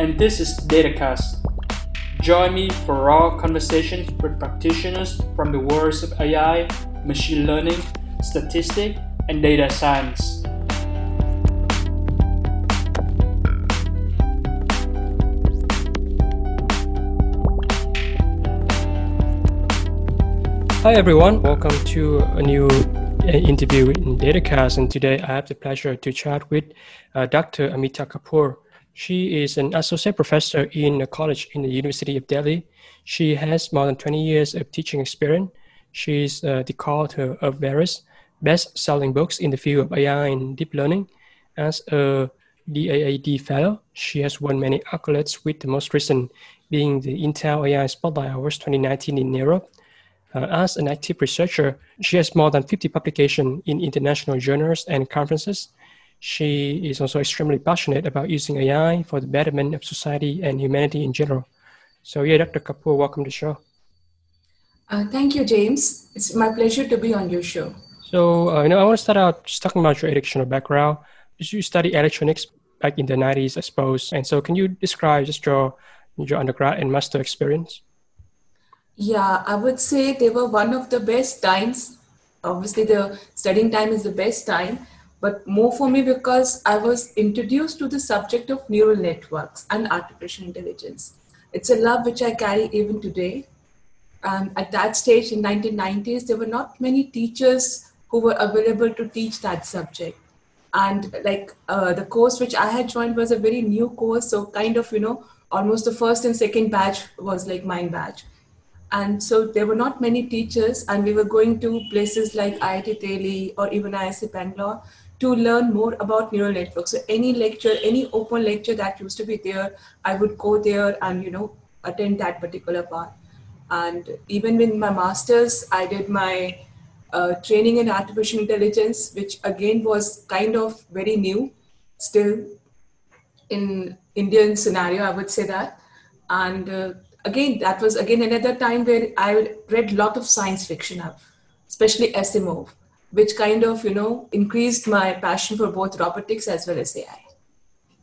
and this is Datacast. Join me for raw conversations with practitioners from the worlds of AI, machine learning, statistics, and data science. Hi everyone, welcome to a new uh, interview in Datacast, and today I have the pleasure to chat with uh, Dr. Amita Kapoor. She is an associate professor in a college in the University of Delhi. She has more than 20 years of teaching experience. She is uh, the co-author of various best-selling books in the field of AI and deep learning. As a DAAD fellow, she has won many accolades, with the most recent being the Intel AI Spotlight Awards 2019 in Europe. Uh, as an active researcher, she has more than 50 publications in international journals and conferences. She is also extremely passionate about using AI for the betterment of society and humanity in general. So, yeah, Dr. Kapoor, welcome to the show. Uh, thank you, James. It's my pleasure to be on your show. So, uh, you know, I want to start out just talking about your educational background. You studied electronics back in the 90s, I suppose. And so, can you describe just your, your undergrad and master experience? Yeah, I would say they were one of the best times. Obviously, the studying time is the best time, but more for me because I was introduced to the subject of neural networks and artificial intelligence. It's a love which I carry even today. And at that stage in 1990s, there were not many teachers who were available to teach that subject. And like uh, the course which I had joined was a very new course, so kind of you know almost the first and second batch was like mine batch and so there were not many teachers, and we were going to places like IIT Delhi or even IISc Bangalore to learn more about neural networks. So any lecture, any open lecture that used to be there, I would go there and you know attend that particular part. And even with my masters, I did my uh, training in artificial intelligence, which again was kind of very new, still in Indian scenario, I would say that. And uh, again, that was again another time where I read a lot of science fiction, especially Asimov, which kind of you know increased my passion for both robotics as well as AI.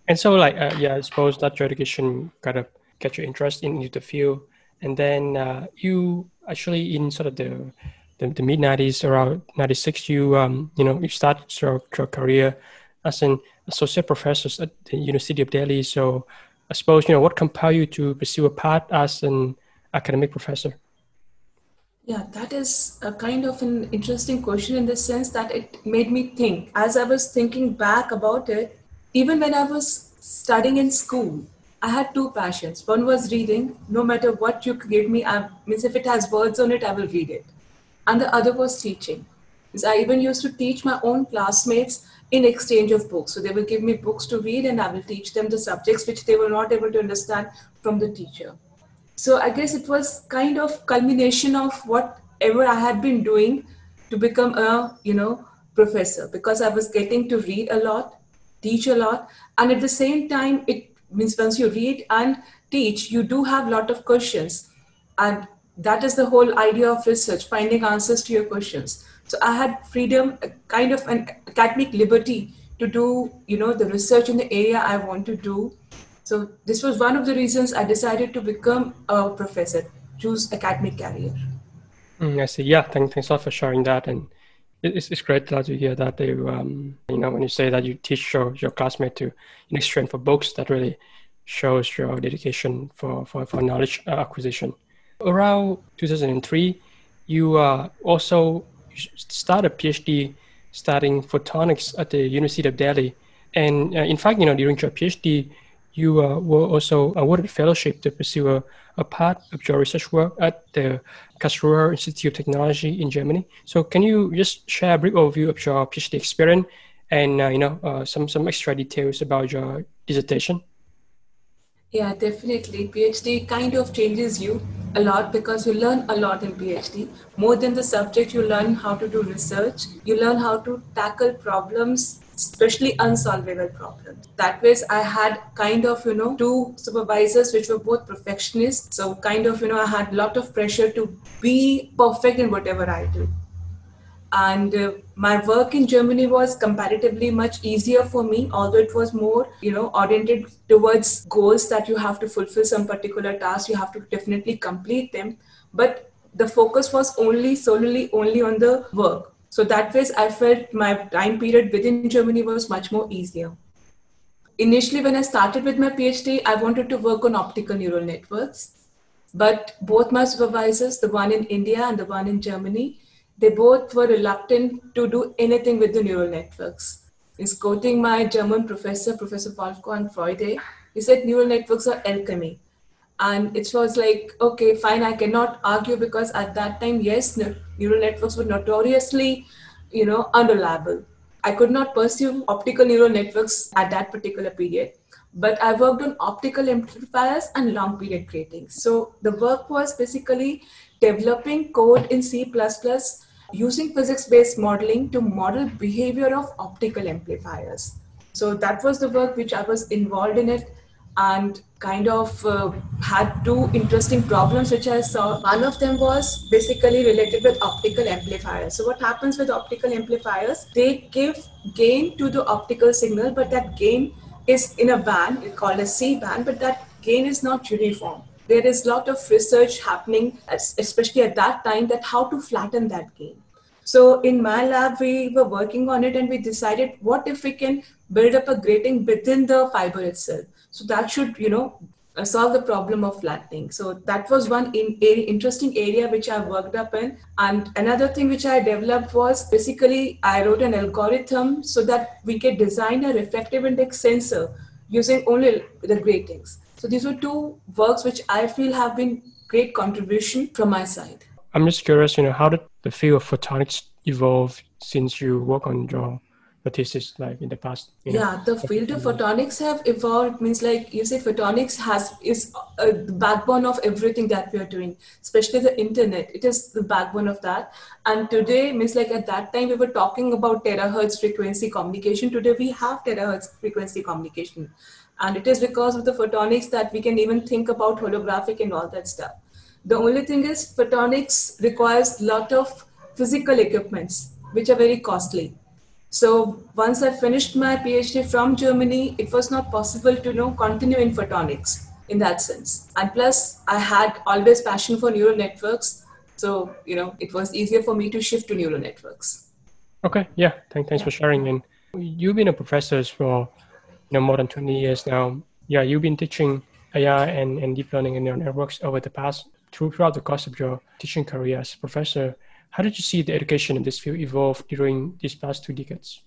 And so, like, uh, yeah, I suppose that your education kind of get your interest into the field, and then uh, you actually in sort of the the, the mid '90s, around '96, you um, you know you started your, your career as an associate professor at the University of Delhi. So I suppose you know what compelled you to pursue a path as an academic professor. Yeah, that is a kind of an interesting question in the sense that it made me think. As I was thinking back about it, even when I was studying in school, I had two passions. One was reading. No matter what you give me, I means if it has words on it, I will read it. And the other was teaching. Because I even used to teach my own classmates in exchange of books. So they will give me books to read and I will teach them the subjects which they were not able to understand from the teacher. So I guess it was kind of culmination of whatever I had been doing to become a, you know, professor because I was getting to read a lot, teach a lot, and at the same time, it means once you read and teach, you do have a lot of questions. And that is the whole idea of research, finding answers to your questions. So I had freedom, kind of an academic liberty to do, you know, the research in the area I want to do. So this was one of the reasons I decided to become a professor, choose academic career. Mm, I see. Yeah, thank, thanks a lot for sharing that. And it's, it's great to hear that you, um, you know, when you say that you teach your, your classmate to in exchange for books, that really shows your dedication for, for, for knowledge acquisition. Around 2003, you uh, also started a PhD studying photonics at the University of Delhi. And uh, in fact, you know, during your PhD, you uh, were also awarded a fellowship to pursue a, a, part of your research work at the Karlsruhe Institute of Technology in Germany. So, can you just share a brief overview of your PhD experience and uh, you know uh, some some extra details about your dissertation? Yeah, definitely. PhD kind of changes you a lot because you learn a lot in PhD. More than the subject, you learn how to do research, you learn how to tackle problems, especially unsolvable problems. That way, I had kind of, you know, two supervisors which were both perfectionists. So, kind of, you know, I had a lot of pressure to be perfect in whatever I do and uh, my work in germany was comparatively much easier for me although it was more you know oriented towards goals that you have to fulfill some particular task you have to definitely complete them. But the focus was only solely only on the work. So that way i felt my time period within germany was much more easier. Initially when i started with my phd i wanted to work on optical neural networks. But both my supervisors the one in india and the one in germany they both were reluctant to do anything with the neural networks. In quoting my German professor, Professor Wolfgang Freude, he said neural networks are alchemy. And it was like, okay, fine, I cannot argue because at that time, yes, neural networks were notoriously, you know, unreliable. I could not pursue optical neural networks at that particular period, but I worked on optical amplifiers and long period gratings. So the work was basically developing code in C++ using physics-based modeling to model behavior of optical amplifiers. So that was the work which I was involved in it and kind of uh, had two interesting problems which I saw. One of them was basically related with optical amplifiers. So what happens with optical amplifiers? They give gain to the optical signal, but that gain is in a band called a C band, but that gain is not uniform there is a lot of research happening, especially at that time, that how to flatten that gain. So in my lab, we were working on it and we decided what if we can build up a grating within the fiber itself. So that should, you know, uh, solve the problem of flattening. So that was one in, interesting area which I worked up in. And another thing which I developed was basically I wrote an algorithm so that we could design a reflective index sensor using only the gratings. So these were two works which I feel have been great contribution from my side. I'm just curious, you know, how did the field of photonics evolve since you work on your thesis like in the past you know? yeah the field of photonics have evolved means like you say photonics has is a, the backbone of everything that we are doing especially the internet it is the backbone of that and today means like at that time we were talking about terahertz frequency communication today we have terahertz frequency communication and it is because of the photonics that we can even think about holographic and all that stuff. The only thing is photonics requires a lot of physical equipments, which are very costly. So once I finished my PhD from Germany, it was not possible to you know, continue in photonics in that sense. And plus, I had always passion for neural networks. So, you know, it was easier for me to shift to neural networks. Okay, yeah, thank, thanks yeah. for sharing. And you've been a professor for know more than 20 years now. Yeah you've been teaching ai and, and deep learning and neural networks over the past throughout the course of your teaching career as a professor. How did you see the education in this field evolve during these past two decades?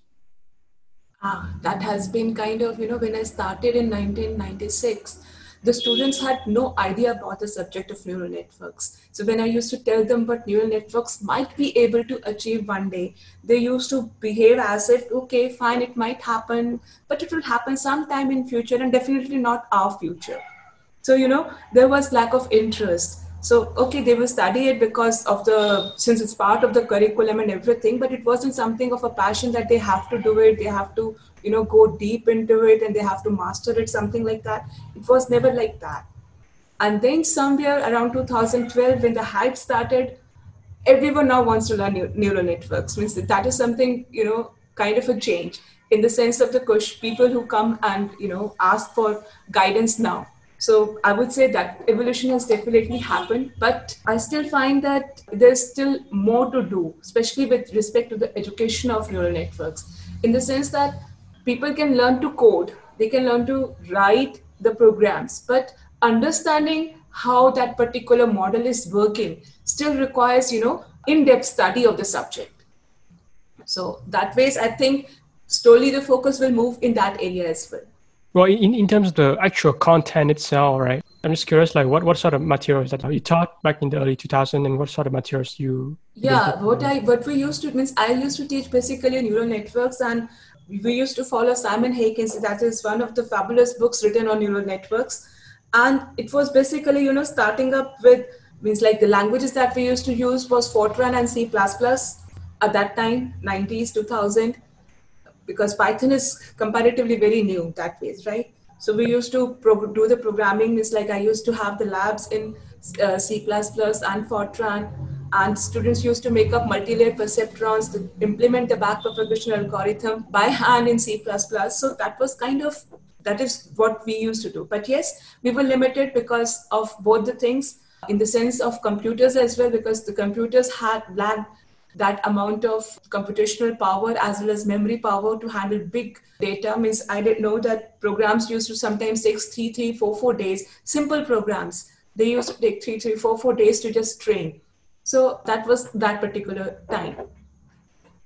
Ah, that has been kind of you know when i started in 1996 the students had no idea about the subject of neural networks. So when I used to tell them what neural networks might be able to achieve one day, they used to behave as if, okay, fine, it might happen, but it will happen sometime in future and definitely not our future. So, you know, there was lack of interest so okay they will study it because of the since it's part of the curriculum and everything but it wasn't something of a passion that they have to do it they have to you know go deep into it and they have to master it something like that. It was never like that. And then somewhere around 2012 when the hype started everyone now wants to learn neural networks. Means that is something you know kind of a change in the sense of the push people who come and you know ask for guidance now. So I would say that evolution has definitely happened, but I still find that there's still more to do, especially with respect to the education of neural networks, in the sense that people can learn to code, they can learn to write the programs, but understanding how that particular model is working still requires, you know, in-depth study of the subject. So that ways, I think slowly the focus will move in that area as well. Well, in, in terms of the actual content itself, right? I'm just curious, like what, what sort of materials that you taught back in the early 2000s and what sort of materials you? Yeah, what I what we used to means I used to teach basically neural networks and we used to follow Simon Haykin's. That is one of the fabulous books written on neural networks. and it was basically you know starting up with means like the languages that we used to use was fortran and c++ at that time 90s 2000 because python is comparatively very new that way right so we used to pro- do the programming It's like i used to have the labs in uh, c++ and fortran and students used to make up multi-layer perceptrons to implement the backpropagation algorithm by hand in c++ so that was kind of that is what we used to do. But yes we were limited because of both the things in the sense of computers as well because the computers had lacked that amount of computational power as well as memory power to handle big data. Means i didn't know that programs used to sometimes take three three four four days. Simple programs they used to take three three four four days to just train so that was that particular time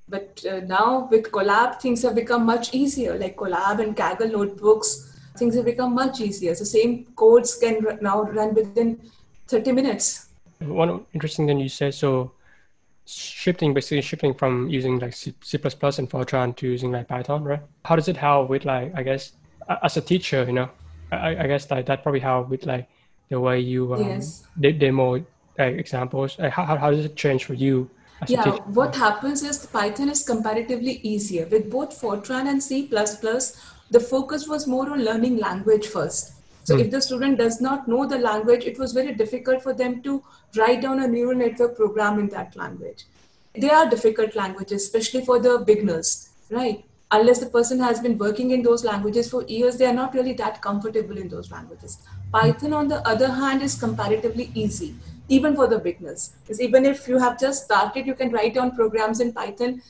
but uh, now with Colab, things have become much easier. Like Colab and Kaggle notebooks, things have become much easier. So same codes can now run within 30 minutes. One interesting thing you said, so shifting, basically shifting from using like C, C++ and Fortran to using like Python, right? How does it help with like, I guess, as a teacher, you know, I, I guess like that probably help with like the way you um, yes. demo like examples. Like, how, how does it change for you yeah, what happens is Python is comparatively easier. With both Fortran and C++, the focus was more on learning language first. So mm. if the student does not know the language, it was very difficult for them to write down a neural network program in that language. They are difficult languages, especially for the beginners, right? Unless the person has been working in those languages for years, they are not really that comfortable in those languages. Python, on the other hand, is comparatively easy even for the beginners. Because even if you have just started, you can write down programs in Python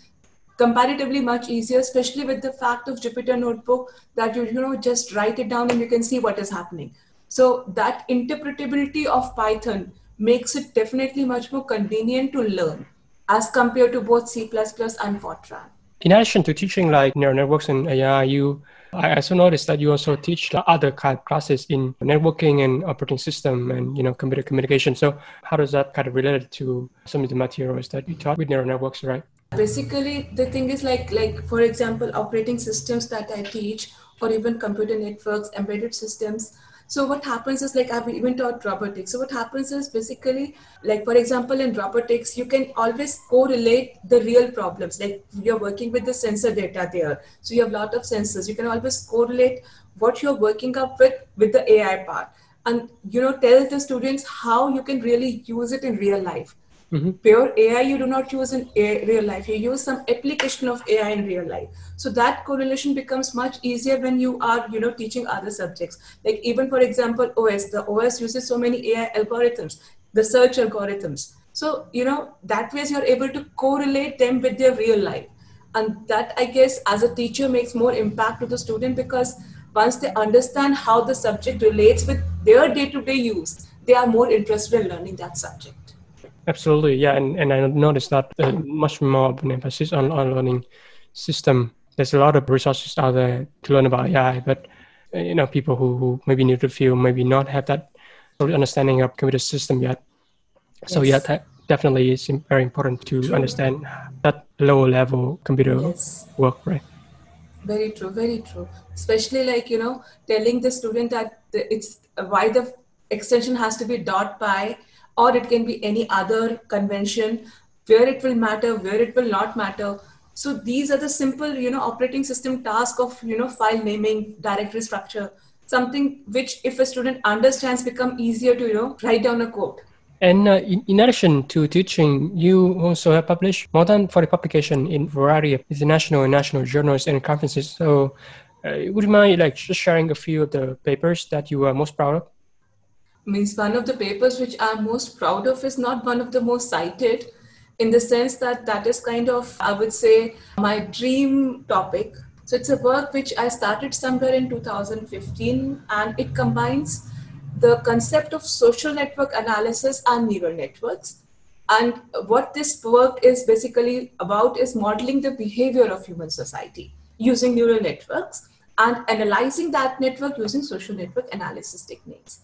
comparatively much easier, especially with the fact of Jupyter Notebook that you, you know, just write it down and you can see what is happening. So that interpretability of Python makes it definitely much more convenient to learn as compared to both C++ and Fortran. In addition to teaching like neural networks and AI, you I also noticed that you also teach other kind of classes in networking and operating system and you know computer communication. So how does that kind of relate to some of the materials that you taught with neural networks, right? Basically, the thing is like like for example, operating systems that I teach, or even computer networks, embedded systems so what happens is like I've even taught robotics. So what happens is basically like for example in robotics you can always correlate the real problems. Like you're working with the sensor data there, so you have a lot of sensors. You can always correlate what you're working up with with the AI part, and you know tell the students how you can really use it in real life. Mm-hmm. Pure AI you do not use in real life. You use some application of AI in real life. So that correlation becomes much easier when you are, you know, teaching other subjects. Like even for example, OS. The OS uses so many AI algorithms, the search algorithms. So you know that way you're able to correlate them with their real life, and that I guess as a teacher makes more impact to the student because once they understand how the subject relates with their day-to-day use, they are more interested in learning that subject. Absolutely, yeah, and, and I noticed that uh, much more of an emphasis on, on learning system. There's a lot of resources out there to learn about AI, but uh, you know, people who, who maybe new to the field maybe not have that understanding of computer system yet. So yeah, that definitely is very important to true. understand that lower level computer yes. work, right? Very true, very true. Especially like you know, telling the student that the, it's why the extension has to be dot py or it can be any other convention where it will matter where it will not matter so these are the simple you know operating system task of you know file naming directory structure something which if a student understands become easier to you know write down a code and uh, in, in, addition to teaching, you also have published more than 40 publications in variety of international and national journals and conferences. So, uh, would you mind like just sharing a few of the papers that you are most proud of? Means one of the papers which I'm most proud of is not one of the most cited in the sense that that is kind of, I would say, my dream topic. So it's a work which I started somewhere in 2015 and it combines the concept of social network analysis and neural networks. And what this work is basically about is modeling the behavior of human society using neural networks and analyzing that network using social network analysis techniques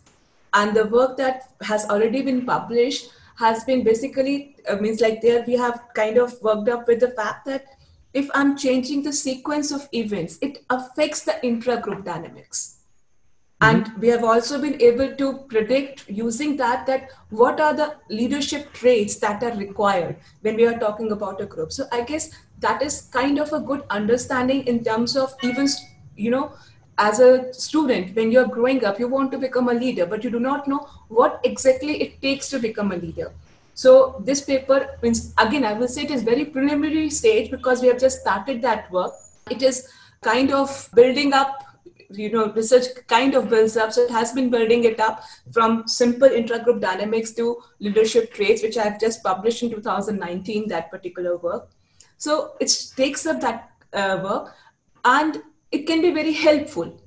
and the work that has already been published has been basically uh, means like there we have kind of worked up with the fact that if i'm changing the sequence of events it affects the intra-group dynamics. And we have also been able to predict using that that what are the leadership traits that are required when we are talking about a group. So i guess that is kind of a good understanding in terms of even you know as a student when you're growing up you want to become a leader but you do not know what exactly it takes to become a leader. So this paper means again i will say it is very preliminary stage because we have just started that work. It is kind of building up you know research kind of builds up. So it has been building it up from simple intragroup dynamics to leadership traits which i've just published in 2019 that particular work. So it takes up that uh, work. And it can be very helpful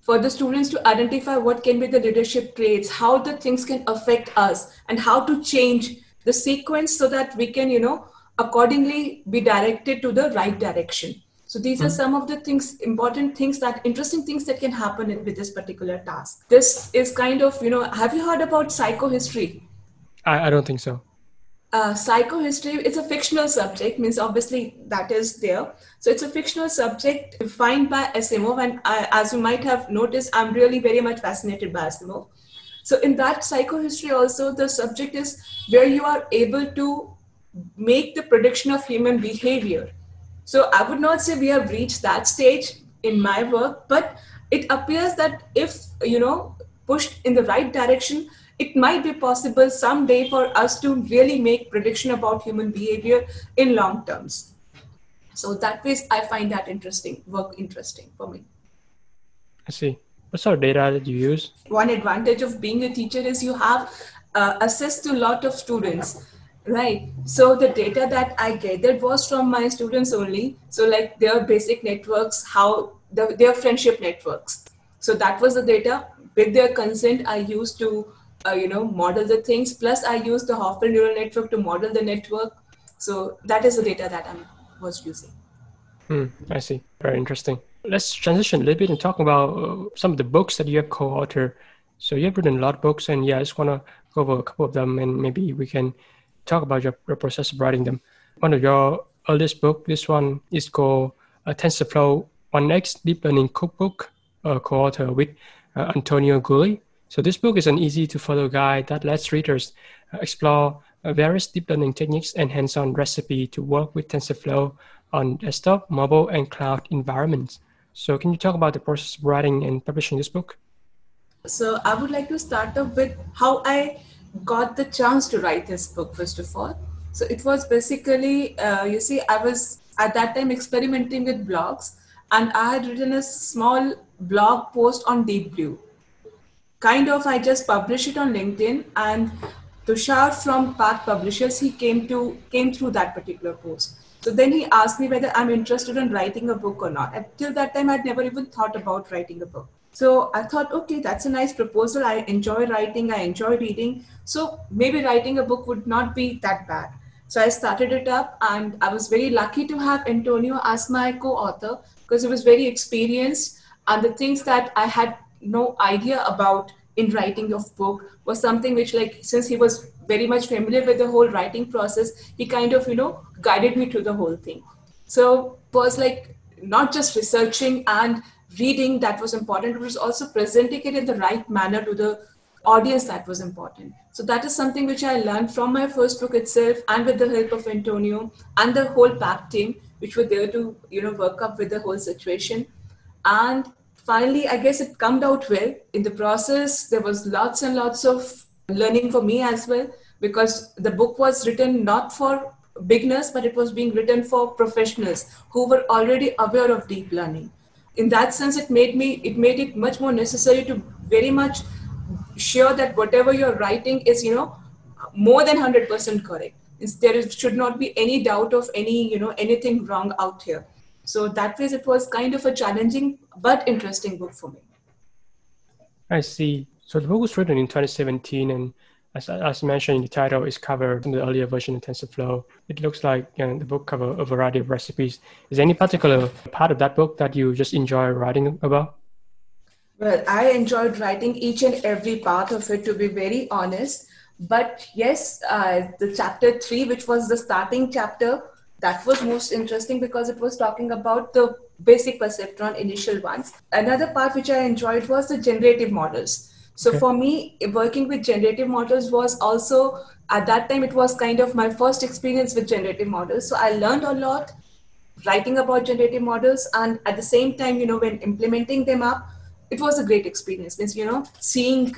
for the students to identify what can be the leadership traits how the things can affect us and how to change the sequence so that we can you know accordingly be directed to the right direction so these mm-hmm. are some of the things, important things that interesting things that can happen with this particular task. This is kind of, you know, have you heard about psychohistory? I, I don't think so. Uh, psychohistory it's a fictional subject, means obviously that is there. So it's a fictional subject defined by Asimov, and I, as you might have noticed, I'm really very much fascinated by Asimov. So in that psychohistory, also the subject is where you are able to make the prediction of human behavior so I would not say we have reached that stage in my work, but it appears that if, you know, pushed in the right direction, it might be possible someday for us to really make prediction about human behavior in long terms. So that way, I find that interesting, work interesting for me. I see. What sort of data that you use? One advantage of being a teacher is you have uh, access to a lot of students Right. So the data that I gathered was from my students only. So like their basic networks, how the, their friendship networks. So that was the data. With their consent, I used to, uh, you know, model the things. Plus, I use the Hopfield neural network to model the network. So that is the data that I was using. Hmm, I see. Very interesting. Let's transition a little bit and talk about uh, some of the books that you have co-authored. So you have written a lot of books, and yeah, I just want to go over a couple of them, and maybe we can talk about your, your process of writing them. One of your earliest book, this one is called uh, TensorFlow 1x Deep Learning Cookbook, uh, co-author with uh, Antonio Gulli. So this book is an easy to follow guide that lets readers explore various deep learning techniques and hands-on recipe to work with TensorFlow on desktop, mobile, and cloud environments. So can you talk about the process of writing and publishing this book? So I would like to start off with how I got the chance to write this book first of all so it was basically uh, you see i was at that time experimenting with blogs and i had written a small blog post on deep blue kind of i just published it on linkedin and tushar from Packt publishers he came to came through that particular post so then he asked me whether i'm interested in writing a book or not until that time i'd never even thought about writing a book so I thought, okay, that's a nice proposal. I enjoy writing, I enjoy reading. So maybe writing a book would not be that bad. So I started it up, and I was very lucky to have Antonio as my co author because he was very experienced. And the things that I had no idea about in writing of book was something which like since he was very much familiar with the whole writing process he kind of you know guided me through the whole thing so was like not just researching and reading that was important, it was also presenting it in the right manner to the audience that was important. So that is something which I learned from my first book itself and with the help of Antonio and the whole Packt team, which were there to, you know, work up with the whole situation. And finally, I guess it come out well. In the process, there was lots and lots of learning for me as well, because the book was written not for beginners, but it was being written for professionals who were already aware of deep learning. In that sense it made me it made it much more necessary to very much sure that whatever you're writing is you know more than 100% correct. There should not be any doubt of any you know anything wrong out here so that way it was kind of a challenging but interesting book for me i see so the book was written in 2017 and as, as mentioned in the title, is covered in the earlier version of TensorFlow. It looks like you know, the book cover a variety of recipes. Is there any particular part of that book that you just enjoy writing about? Well, I enjoyed writing each and every part of it, to be very honest. But yes, uh, the chapter three, which was the starting chapter, that was most interesting because it was talking about the basic perceptron initial ones. Another part which I enjoyed was the generative models. So okay. for me, working with generative models was also at that time it was kind of my first experience with generative models. So I learned a lot writing about generative models, and at the same time, you know, when implementing them up, it was a great experience. Means you know, seeing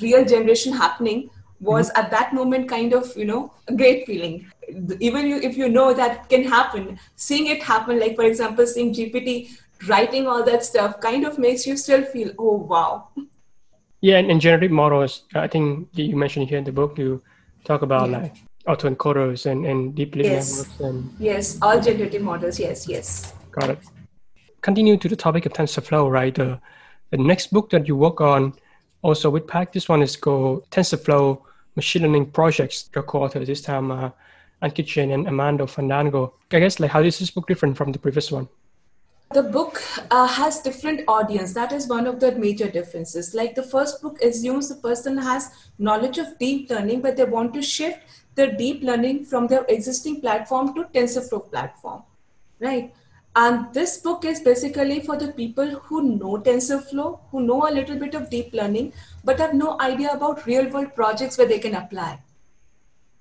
real generation happening was mm-hmm. at that moment kind of you know a great feeling even you, if you know that can happen seeing it happen like for example seeing gpt writing all that stuff kind of makes you still feel oh wow. Yeah and, and generative models i think you mentioned here in the book you talk about yeah. like autoencoders and, and deep learning yes. networks and yes all generative models yes yes. Got it. Continue to the topic of tensorflow right? The, the next book that you work on also with Packt, this one is called TensorFlow Machine Learning Projects, your co-author. This time, uh, Jain and Armando Fandango. I guess, like, how is this book different from the previous one? The book uh, has different audience. That is one of the major differences. Like the first book assumes the person has knowledge of deep learning, but they want to shift their deep learning from their existing platform to TensorFlow platform, right? And this book is basically for the people who know TensorFlow, who know a little bit of deep learning, but have no idea about real world projects where they can apply.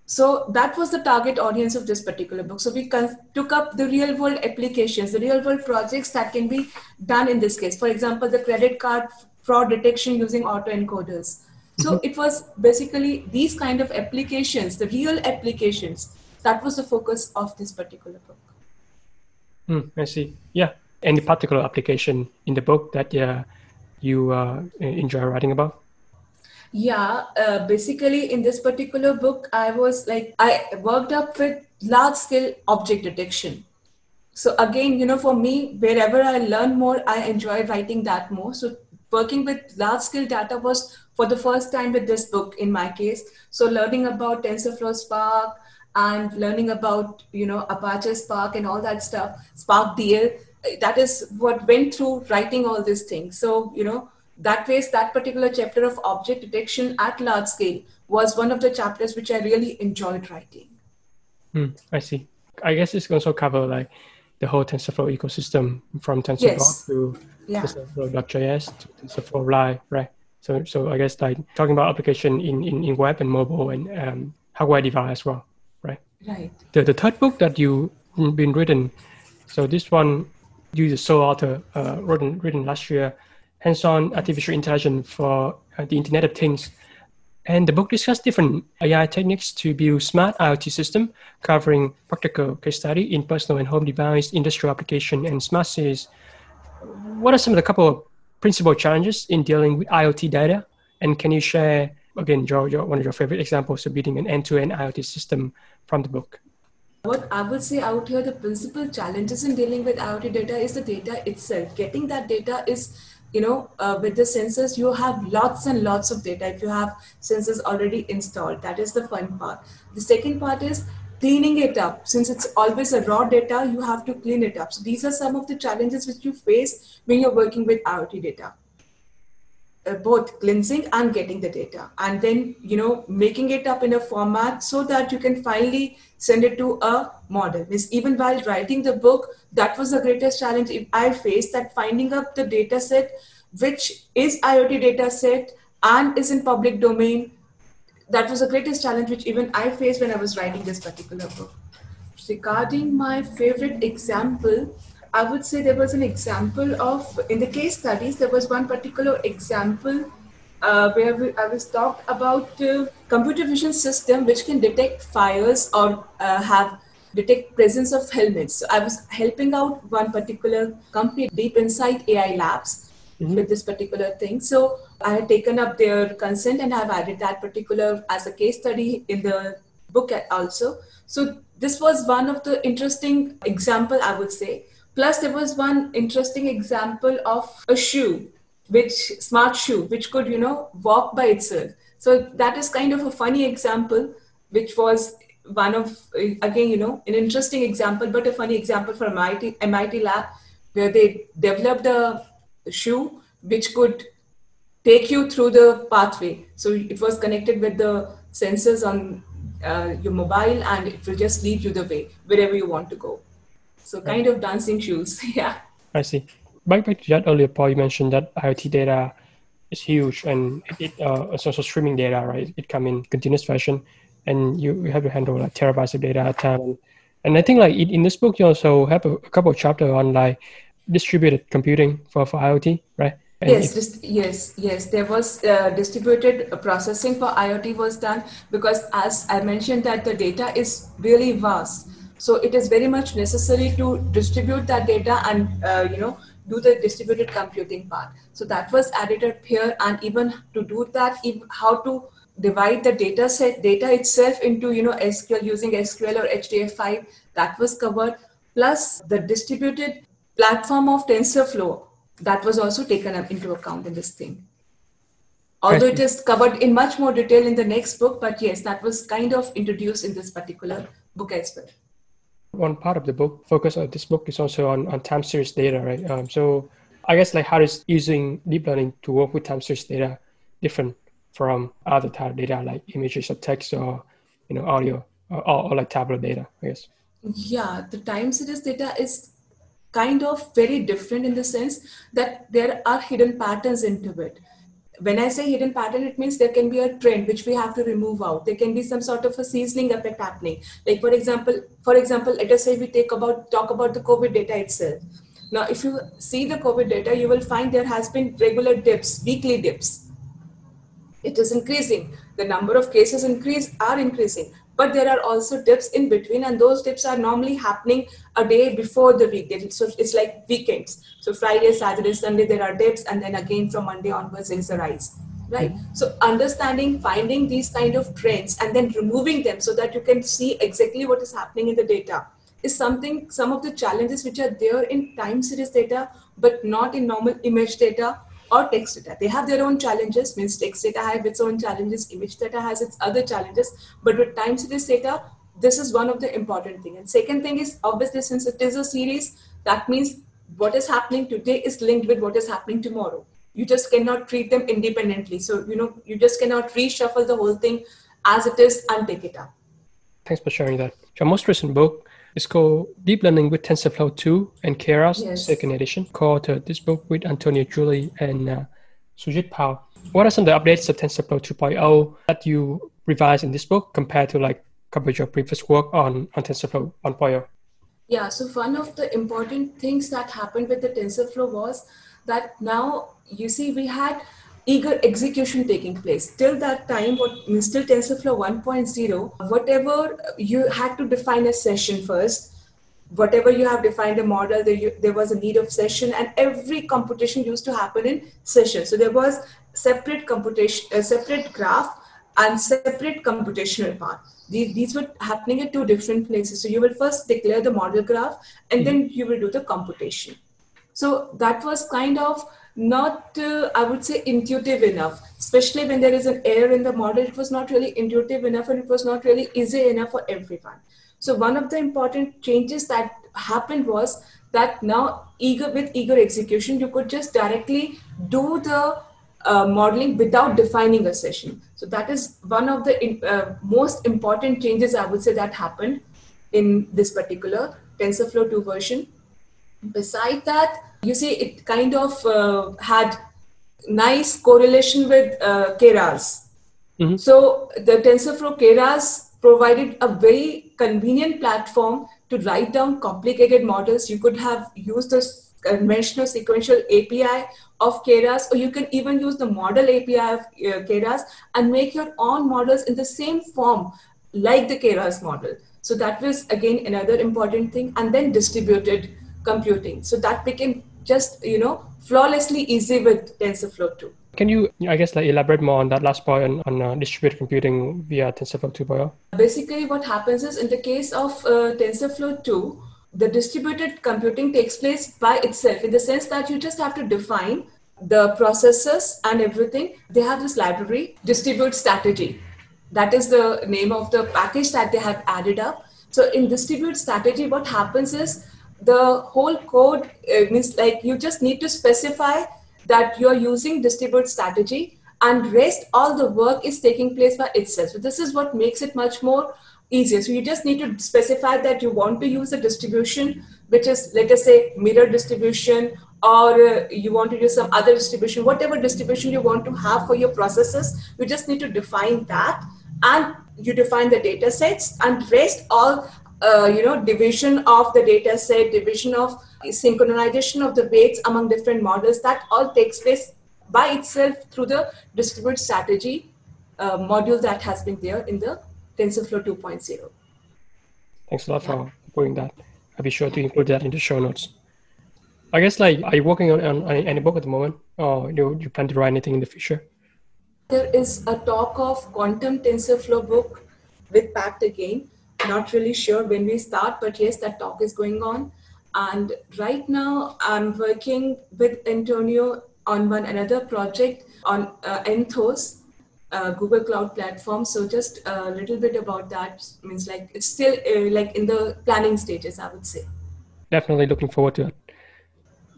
So that was the target audience of this particular book. So we took up the real world applications, the real world projects that can be done in this case. For example, the credit card fraud detection using autoencoders. So mm-hmm. it was basically these kind of applications, the real applications, that was the focus of this particular book. Mm, I see. Yeah. Any particular application in the book that uh, you uh, enjoy writing about? Yeah, uh, basically in this particular book, I was like, I worked up with large scale object detection. So again, you know, for me, wherever I learn more, I enjoy writing that more. So working with large scale data was for the first time with this book in my case. So learning about TensorFlow Spark, and learning about you know apache spark and all that stuff spark dl that is what went through writing all these things so you know that way that particular chapter of object detection at large scale was one of the chapters which i really enjoyed writing hmm, i see i guess it's also cover like the whole tensorflow ecosystem from tensorflow yes. to yeah. tensorflow.js to tensorflow lite right so so i guess like talking about application in in, in web and mobile and um, hardware device as well Right. Right. The, the third book that you've been written, so this one you the sole author uh, written written last year, hands-on artificial intelligence for uh, the Internet of Things. And the book discusses different AI techniques to build smart IoT system, covering practical case study in personal and home device, industrial application, and smart cities. What are some of the couple of principal challenges in dealing with IoT data? And can you share again, your, your, one of your favorite examples of building an end-to-end IoT system from the book? What I would say out here, the principal challenges in dealing with IoT data is the data itself. Getting that data is, you know, uh, with the sensors, you have lots and lots of data. If you have sensors already installed, that is the fun part. The second part is cleaning it up. Since it's always a raw data, you have to clean it up. So these are some of the challenges which you face when you're working with IoT data. Uh, both cleansing and getting the data and then you know making it up in a format so that you can finally send it to a model. Means even while writing the book that was the greatest challenge i faced that finding up the data set which is iot data set and is in public domain that was the greatest challenge which even i faced when i was writing this particular book. Regarding my favorite example I would say there was an example of, in the case studies, there was one particular example uh, where we, I was talked about uh, computer vision system which can detect fires or uh, have detect presence of helmets. So I was helping out one particular company, Deep Insight AI Labs, mm-hmm. with this particular thing. So I had taken up their consent and I've added that particular as a case study in the book also. So this was one of the interesting example I would say Plus, there was one interesting example of a shoe, which smart shoe, which could, you know, walk by itself. So that is kind of a funny example, which was one of, again, you know, an interesting example, but a funny example from MIT, MIT lab, where they developed a shoe which could take you through the pathway. So it was connected with the sensors on uh, your mobile and it will just lead you the way wherever you want to go. So kind of dancing shoes. yeah. I see. Back, back to that earlier paul you mentioned that IoT data is huge and it, it uh, it's also streaming data, right? It come in continuous fashion and you, you have to handle like terabytes of data at a time. And, and I think like in, in this book, you also have a, a couple of chapters on like distributed computing for, for IoT, right? And yes, if, yes, yes. There was uh, distributed processing for IoT was done because, as I mentioned, that the data is really vast. So it is very much necessary to distribute that data and uh, you know do the distributed computing part. So that was added up here, and even to do that, how to divide the data set data itself into you know SQL using SQL or HDF5 that was covered. Plus the distributed platform of TensorFlow that was also taken into account in this thing. Although it is covered in much more detail in the next book, but yes, that was kind of introduced in this particular book as well. One part of the book, focus of this book is also on, on time series data, right? Um, so I guess like how is using deep learning to work with time series data different from other type of data like images or text or you know audio or, or, or like tablet data, I guess. Yeah, the time series data is kind of very different in the sense that there are hidden patterns into it when I say hidden pattern, it means there can be a trend which we have to remove out. There can be some sort of a seasoning effect happening. Like for example, for example, let us say we take about talk about the COVID data itself. Now, if you see the COVID data, you will find there has been regular dips, weekly dips. It is increasing. The number of cases increase are increasing, but there are also dips in between and those dips are normally happening a day before the weekend. So it's like weekends. So friday saturday sunday there are dips and then again from monday onwards there is a rise right? Mm-hmm. So understanding finding these kind of trends and then removing them so that you can see exactly what is happening in the data is something some of the challenges which are there in time series data but not in normal image data or text data. They have their own challenges, means text data has its own challenges, image data has its other challenges, but with time series data, this is one of the important thing. And second thing is obviously since it is a series, that means what is happening today is linked with what is happening tomorrow. You just cannot treat them independently. So, you know, you just cannot reshuffle the whole thing as it is and take it up. Thanks for sharing that. Your most recent book it's called Deep Learning with TensorFlow 2 and Keras, yes. second edition, called uh, this book with Antonio Gulli and uh, Sujit Pal. What are some of the updates of TensorFlow 2.0 that you revised in this book compared to like couple of your previous work on, on TensorFlow 1.0? Yeah, so one of the important things that happened with the TensorFlow was that now you see we had eager execution taking place. Till that time, what still TensorFlow 1.0, whatever you had to define a session first, whatever you have defined a model, there, you, there was a need of session, and every computation used to happen in session. So there was separate computation, a separate graph, and separate computational part. These, these were happening at two different places. So you will first declare the model graph, and mm-hmm. then you will do the computation. So that was kind of not, uh, I would say, intuitive enough, especially when there is an error in the model. It was not really intuitive enough and it was not really easy enough for everyone. So, one of the important changes that happened was that now, eager with eager execution, you could just directly do the uh, modeling without defining a session. So, that is one of the uh, most important changes I would say that happened in this particular TensorFlow 2 version. Beside that, you see it kind of uh, had nice correlation with uh, Keras. Mm-hmm. So the TensorFlow Keras provided a very convenient platform to write down complicated models. You could have used the conventional sequential API of Keras, or you can even use the model API of uh, Keras and make your own models in the same form like the Keras model. So that was again another important thing. And then distributed computing. So that became just, you know, flawlessly easy with TensorFlow 2. Can you, I guess, like elaborate more on that last point on, on uh, distributed computing via TensorFlow 2.0? Basically, what happens is in the case of uh, TensorFlow 2, the distributed computing takes place by itself in the sense that you just have to define the processes and everything. They have this library, distribute strategy. That is the name of the package that they have added up. So in distribute strategy, what happens is the whole code uh, means like you just need to specify that you're using distribute strategy and rest all the work is taking place by itself. So this is what makes it much more easier. So you just need to specify that you want to use a distribution which is let us say mirror distribution or uh, you want to use some other distribution. Whatever distribution you want to have for your processes you just need to define that. And you define the data sets and rest all uh, you know division of the data set division of synchronization of the weights among different models that all takes place by itself through the distributed strategy uh, module that has been there in the TensorFlow 2.0. Thanks a lot for putting that. I'll be sure to include that in the show notes. I guess like, are you working on, on any book at the moment, or do you plan to write anything in the future? There is a talk of quantum TensorFlow book with Packt again. Not really sure when we start, but yes, that talk is going on. And right now, I'm working with Antonio on one another project on uh, Anthos, uh, Google Cloud Platform. So just a little bit about that means like it's still uh, like in the planning stages, I would say. Definitely looking forward to it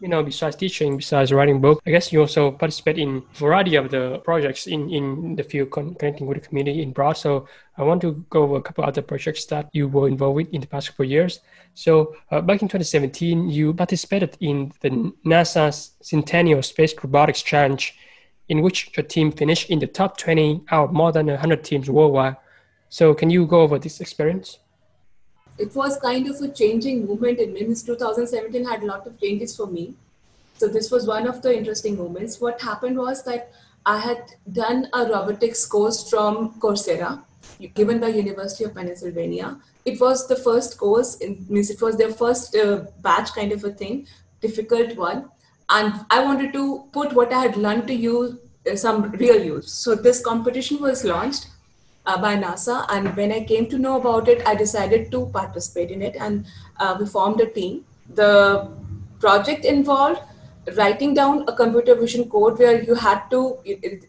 you know, besides teaching, besides writing books, I guess you also participate in a variety of the projects in, in the field con- connecting with the community in broad. So I want to go over a couple other projects that you were involved with in the past couple years. So uh, back in 2017, you participated in the NASA's Centennial Space Robotics Challenge, in which your team finished in the top 20 out of more than 100 teams worldwide. So can you go over this experience? It was kind of a changing movement in Means 2017 had a lot of changes for me. So this was one of the interesting moments. What happened was that I had done a robotics course from Coursera, given by University of Pennsylvania. It was the first course, in, means it was their first uh, batch kind of a thing, difficult one. And I wanted to put what I had learned to use uh, some real use. So this competition was launched uh, by NASA. And when I came to know about it, I decided to participate in it, and uh, we formed a team. The project involved writing down a computer vision code where you had to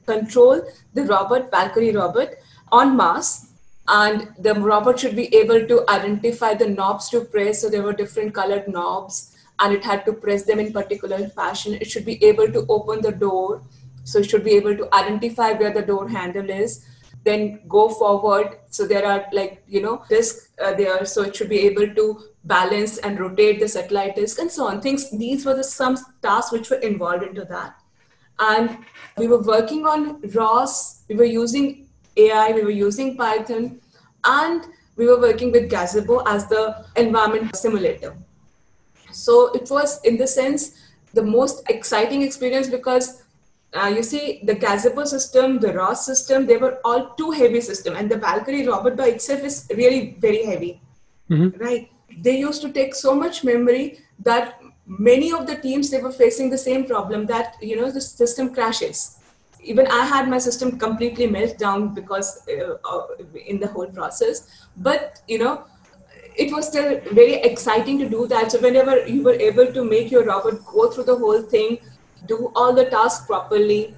control the robot, Valkyrie robot, on Mars. And the robot should be able to identify the knobs to press. So there were different colored knobs, and it had to press them in particular fashion. It should be able to open the door. So it should be able to identify where the door handle is then go forward. So there are like you know disk uh, there. So it should be able to balance and rotate the satellite disk and so on. Things these were the some tasks which were involved into that. And we were working on ros we were using ai we were using python and we were working with gazebo as the environment simulator. So it was in the sense the most exciting experience because uh, you see the Gazebo system, the ROS system, they were all too heavy system. And the Valkyrie robot by itself is really very heavy, mm-hmm. right? They used to take so much memory that many of the teams, they were facing the same problem that, you know, the system crashes. Even I had my system completely melt down because uh, uh, in the whole process. But, you know, it was still very exciting to do that. So whenever you were able to make your robot go through the whole thing, do all the tasks properly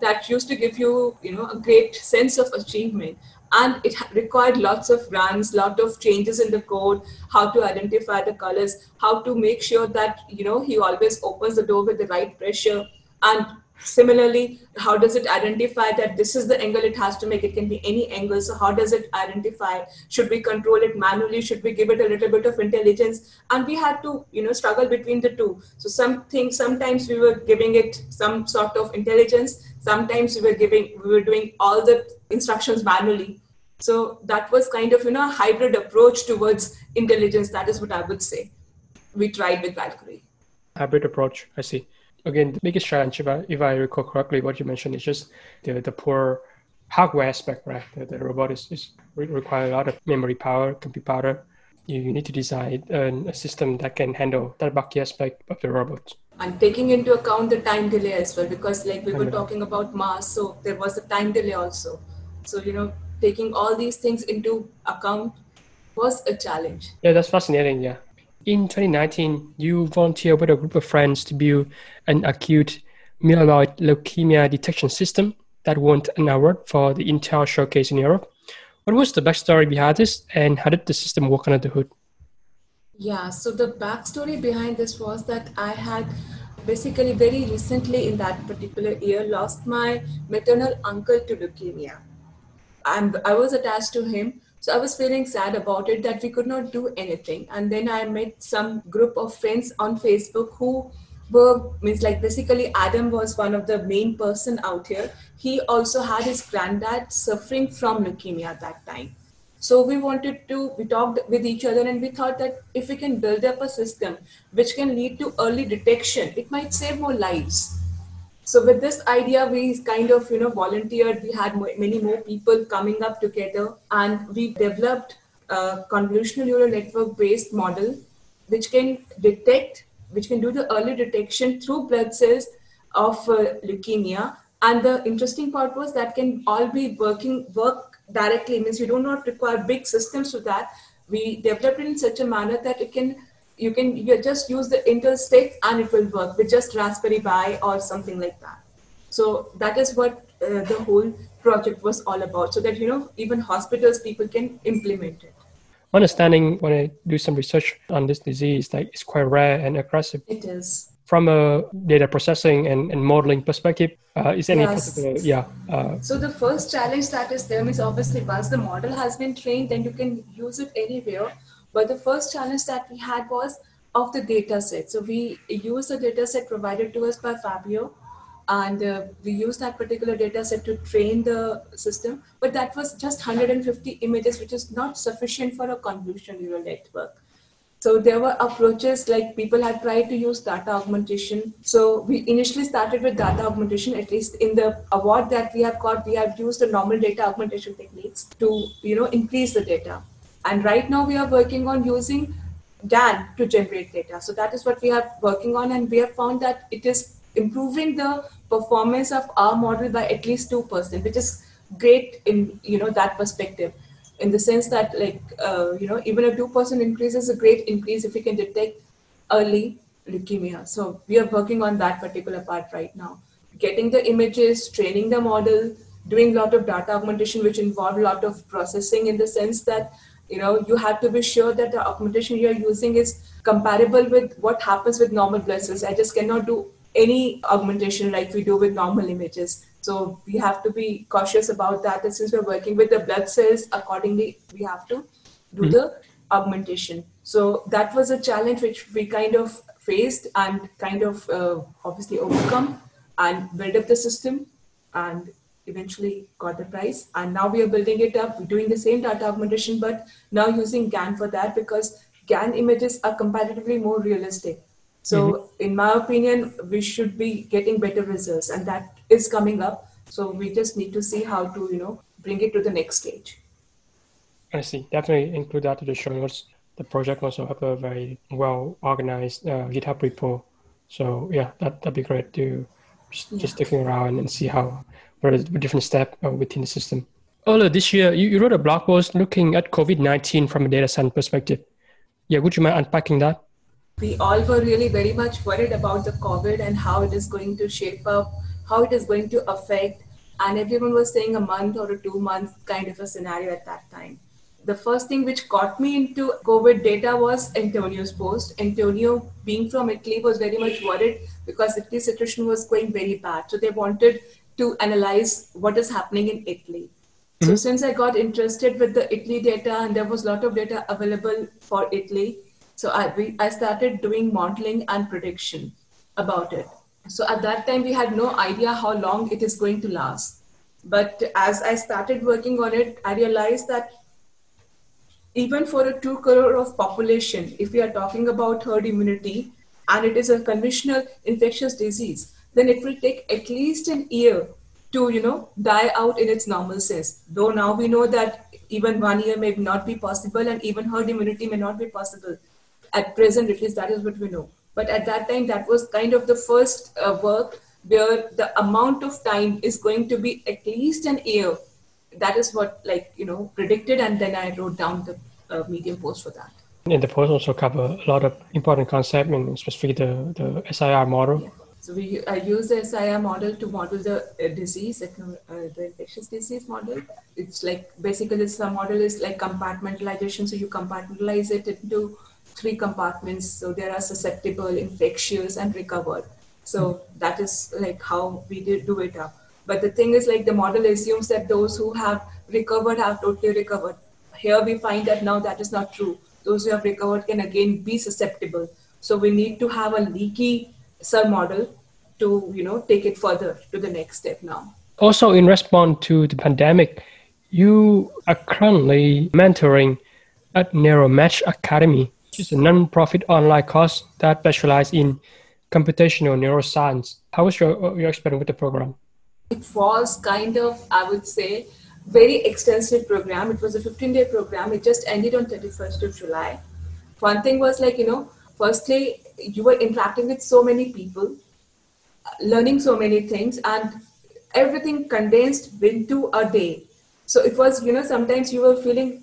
that used to give you you know a great sense of achievement. And it required lots of runs lot of changes in the code how to identify the colors how to make sure that you know he always opens the door with the right pressure. And Similarly, how does it identify that this is the angle it has to make? It can be any angle. So how does it identify? Should we control it manually? Should we give it a little bit of intelligence? And we had to, you know, struggle between the two. So something, sometimes we were giving it some sort of intelligence. Sometimes we were giving, we were doing all the instructions manually. So that was kind of, you know, a hybrid approach towards intelligence. That is what I would say. We tried with Valkyrie. Hybrid approach. I see again, the biggest challenge, if I, if I recall correctly, what you mentioned is just the, the poor hardware aspect, right? The, the robot is, is require a lot of memory power, compute power. You, you need to design a, a system that can handle that bulky aspect of the robot. And taking into account the time delay as well, because like we were talking about Mars, so there was a time delay also. So, you know, taking all these things into account was a challenge. Yeah, that's fascinating. Yeah. In 2019, you volunteered with a group of friends to build an acute myeloid leukemia detection system that won an award for the Intel Showcase in Europe. What was the backstory behind this, and how did the system work under the hood? Yeah, so the backstory behind this was that I had basically very recently in that particular year lost my maternal uncle to leukemia and i was attached to him so i was feeling sad about it that we could not do anything. And then i met some group of friends on facebook who were means like basically adam was one of the main person out here. He also had his granddad suffering from leukemia at that time. So we wanted to, we talked with each other and we thought that if we can build up a system which can lead to early detection, it might save more lives. So with this idea, we kind of, you know, volunteered. We had many more people coming up together and we developed a convolutional neural network based model which can detect, which can do the early detection through blood cells of uh, leukemia. And the interesting part was that can all be working, work directly means you do not require big systems to that we developed it in such a manner that it can you can you just use the intel stick and it will work with just raspberry pi or something like that so that is what uh, the whole project was all about so that you know even hospitals people can implement it understanding when i do some research on this disease like it's quite rare and aggressive it is from a data processing and, and modeling perspective, uh, is any yes. particular, yeah. Uh, so the first challenge that is there is obviously once the model has been trained, then you can use it anywhere. But the first challenge that we had was of the data set. So we use the data set provided to us by Fabio and uh, we use that particular data set to train the system. But that was just 150 images, which is not sufficient for a convolutional neural network. So there were approaches like people had tried to use data augmentation. So we initially started with data augmentation, at least in the award that we have got, we have used the normal data augmentation techniques to, you know, increase the data. And right now we are working on using GAN to generate data. So that is what we are working on. And we have found that it is improving the performance of our model by at least 2%, which is great in, you know, that perspective in the sense that like uh, you know even a 2% increase is a great increase if we can detect early leukemia so we are working on that particular part right now getting the images training the model doing a lot of data augmentation which involve a lot of processing in the sense that you know you have to be sure that the augmentation you're using is comparable with what happens with normal blood cells i just cannot do any augmentation like we do with normal images so we have to be cautious about that. And since we're working with the blood cells, accordingly, we have to do mm-hmm. the augmentation. So that was a challenge which we kind of faced and kind of uh, obviously overcome and build up the system and eventually got the prize. And now we are building it up, We're doing the same data augmentation, but now using GAN for that because GAN images are comparatively more realistic. So, mm-hmm. in my opinion, we should be getting better results, and that is coming up. So, we just need to see how to, you know, bring it to the next stage. I see. Definitely include that to the show notes. The project also have a very well organized uh, GitHub repo. So, yeah, that that'd be great to just, yeah. just sticking around and see how what are the different steps uh, within the system. Earlier this year, you, you wrote a blog post looking at COVID 19 from a data science perspective. Yeah, would you mind unpacking that? we all were really very much worried about the COVID and how it is going to shape up, how it is going to affect. And everyone was saying a month or a two month kind of a scenario at that time. The first thing which got me into COVID data was Antonio's post. Antonio, being from Italy, was very much worried because Italy's situation was going very bad. So they wanted to analyze what is happening in Italy. Mm-hmm. So since I got interested with the Italy data and there was a lot of data available for Italy, so I, we, I started doing modeling and prediction about it. So at that time, we had no idea how long it is going to last. But as I started working on it, I realized that even for a 2 crore of population, if we are talking about herd immunity and it is a conventional infectious disease, then it will take at least an year to you know die out in its normal sense though now we know that even one year may not be possible and even herd immunity may not be possible at present, at least that is what we know. But at that time, that was kind of the first uh, work where the amount of time is going to be at least an year. That is what, like, you know, predicted. And then I wrote down the uh, Medium post for that. And the post also cover a lot of important concepts, and specifically the, the SIR model. Yeah. So we I use the SIR model to model the uh, disease, uh, the infectious disease model. It's like basically this model is like compartmentalization. So you compartmentalize it into three compartments. So there are susceptible, infectious, and recovered. So that is like how we did do it up. But the thing is, like the model assumes that those who have recovered have totally recovered. Here we find that now that is not true. Those who have recovered can again be susceptible. So we need to have a leaky cell model to you know take it further to the next step now. Also, in response to the pandemic, you are currently mentoring at NeuroMatch Academy, which is a non-profit online course that specializes in computational neuroscience. How was your, your experience with the program? It was kind of, I would say, very extensive program. It was a 15-day program. It just ended on 31st of July. One thing was like, you know, firstly, you were interacting with so many people, learning so many things, and everything condensed into a day. So it was, you know, sometimes you were feeling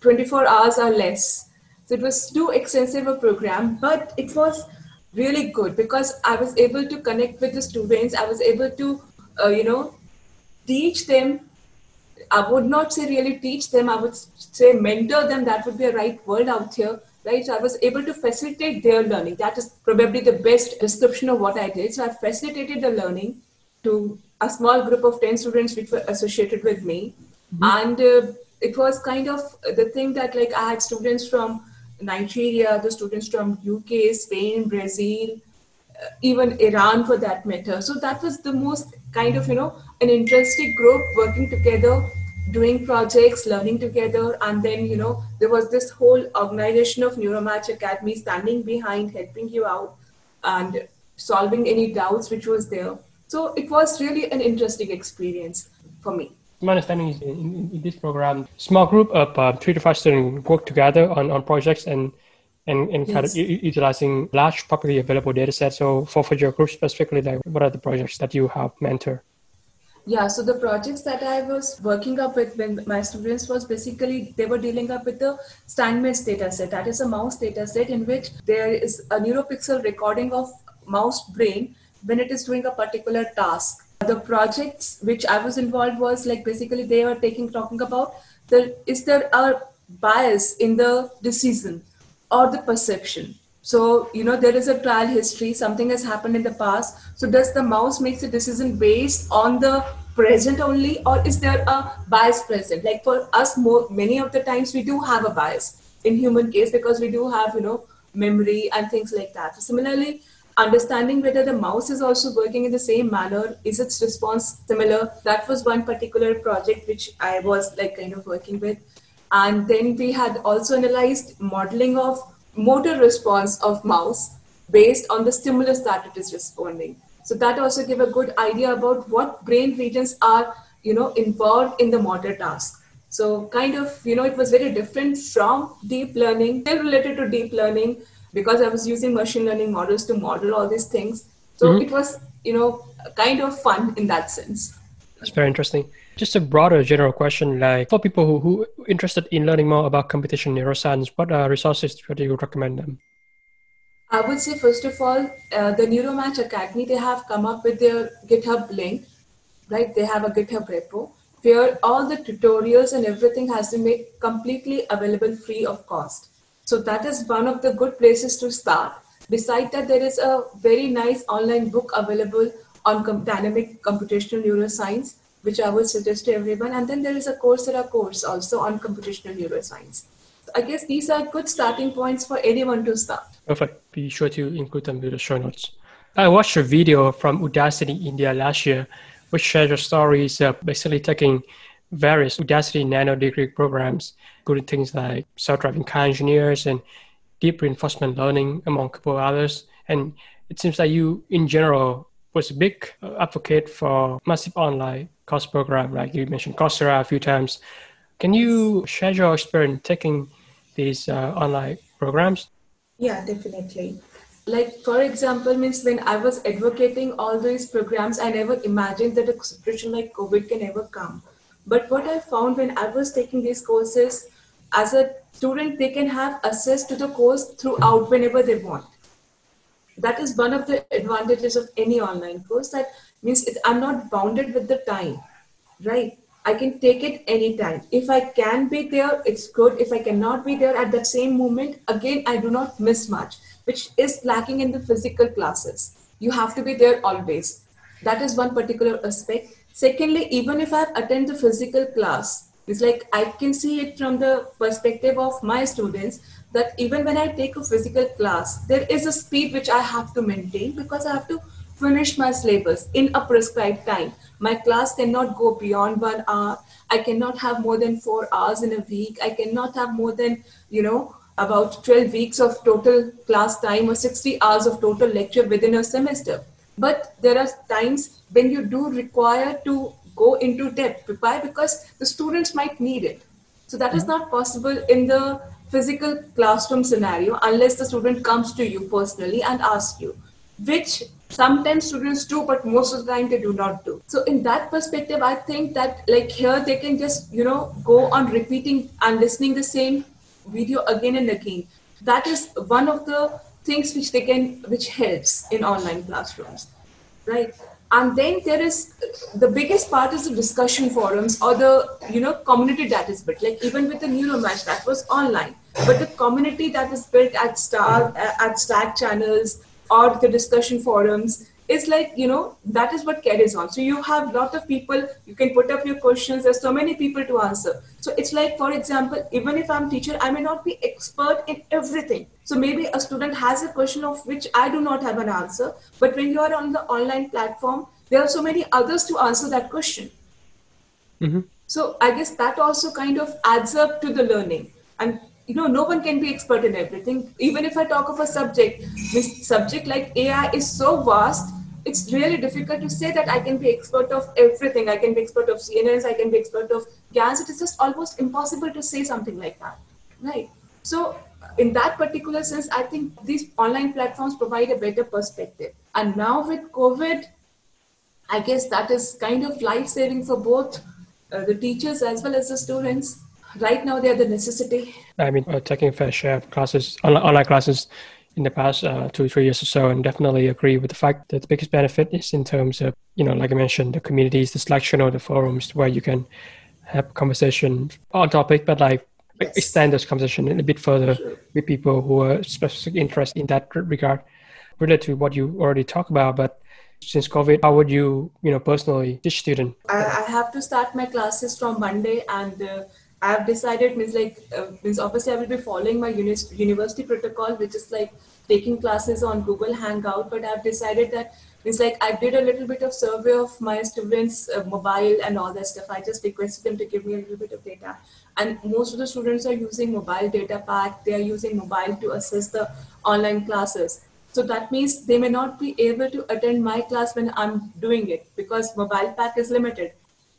24 hours or less. So it was too extensive a program, but it was really good because I was able to connect with the students. I was able to, uh, you know, teach them. I would not say really teach them. I would say mentor them. That would be a right word out here, right? So I was able to facilitate their learning. That is probably the best description of what I did. So I facilitated the learning to a small group of 10 students which were associated with me. Mm-hmm. And uh, it was kind of the thing that like I had students from Nigeria, the students from UK, Spain, Brazil, uh, even Iran for that matter. So that was the most kind of, you know, an interesting group working together, doing projects, learning together. And then, you know, there was this whole organization of Neuromatch Academy standing behind, helping you out and solving any doubts which was there. So it was really an interesting experience for me my understanding is in, in, this program, small group of uh, three to five students work together on, on projects and and, and yes. kind of u- utilizing large publicly available data sets. So for, for your group specifically, like what are the projects that you have mentor? Yeah, so the projects that I was working up with when my students was basically they were dealing up with the Steinmetz data set. That is a mouse data set in which there is a neuropixel recording of mouse brain when it is doing a particular task the projects which I was involved was like basically they were taking talking about the is there a bias in the decision or the perception. So you know there is a trial history, something has happened in the past. So does the mouse makes a decision based on the present only, or is there a bias present? Like for us, more many of the times we do have a bias in human case because we do have you know memory and things like that. Similarly, understanding whether the mouse is also working in the same manner is its response similar that was one particular project which i was like kind of working with and then we had also analyzed modeling of motor response of mouse based on the stimulus that it is responding so that also gave a good idea about what brain regions are you know involved in the motor task so kind of you know it was very different from deep learning still related to deep learning because I was using machine learning models to model all these things. So mm-hmm. it was, you know, kind of fun in that sense. That's very interesting. Just a broader general question, like for people who who interested in learning more about computational neuroscience, what uh, resources do you recommend them? I would say first of all, uh, the Neuromatch Academy they have come up with their GitHub link, right? They have a GitHub repo where all the tutorials and everything has been made completely available free of cost. So that is one of the good places to start. Besides that, there is a very nice online book available on com- dynamic computational neuroscience, which I would suggest to everyone. And then there is a Coursera course also on computational neuroscience. So I guess these are good starting points for anyone to start. Perfect. Be sure to include them in the show notes. I watched a video from Udacity India last year, which shared a stories of basically taking various Udacity nano degree programs, including things like self-driving car engineers and deep reinforcement learning, among a couple of others. And it seems that you, in general, was a big advocate for massive online course program, like you mentioned Coursera a few times. Can you share your experience taking these uh, online programs? Yeah, definitely. Like for example, means when I was advocating all these programs, I never imagined that a situation like COVID can ever come. But what I found when I was taking these courses, as a student, they can have access to the course throughout whenever they want. That is one of the advantages of any online course. That means it, I'm not bounded with the time, right? I can take it anytime. If I can be there, it's good. If I cannot be there at that same moment, again, I do not miss much, which is lacking in the physical classes you have to be there always. That is one particular aspect. Secondly, even if I attend the physical class, it's like I can see it from the perspective of my students that even when I take a physical class, there is a speed which I have to maintain because I have to finish my syllabus in a prescribed time. My class cannot go beyond one hour. I cannot have more than four hours in a week. I cannot have more than, you know, about 12 weeks of total class time or 60 hours of total lecture within a semester. But there are times when you do require to go into depth. Why? Because the students might need it. So that is mm-hmm. not possible in the physical classroom scenario unless the student comes to you personally and asks you, which sometimes students do, but most of the time they do not do. So in that perspective, I think that like here they can just, you know, go on repeating and listening the same video again and again. That is one of the things which they can, which helps in online classrooms, right? And then there is the biggest part is the discussion forums or the you know community that is built. Like even with the Neuromatch that was online, but the community that is built at Star at Slack channels or the discussion forums is like you know that is what carries on. So you have a lot of people you can put up your questions there's so many people to answer. So it's like for example even if i'm teacher i may not be expert in everything. So maybe a student has a question of which i do not have an answer but when you are on the online platform there are so many others to answer that question. Mm-hmm. so i guess that also kind of adds up to the learning. And you know no one can be expert in everything. Even if i talk of a subject this subject like ai is so vast it's really difficult to say that i can be expert of everything. I can be expert of CNNs i can be expert of GANs it is just almost impossible to say something like that right? So in that particular sense i think these online platforms provide a better perspective. And now with covid i guess that is kind of life saving for both uh, the teachers as well as the students right now they're the necessity. I mean, uh, taking fair share of classes, online classes in the past uh, two, three years or so, and definitely agree with the fact that the biggest benefit is in terms of, you know, like I mentioned, the communities, the selection or the forums where you can have conversation on topic, but like yes. extend this conversation a bit further sure. with people who are specific interest in that regard. Related to what you already talked about, but since COVID, how would you, you know, personally teach student? I, I have to start my classes from Monday, and uh, I've decided means like uh, means obviously I will be following my uni- university protocol, which is like taking classes on Google Hangout. But I've decided that means like I did a little bit of survey of my students' uh, mobile and all that stuff. I just requested them to give me a little bit of data, and most of the students are using mobile data pack. They are using mobile to assess the online classes. So that means they may not be able to attend my class when I'm doing it because mobile pack is limited.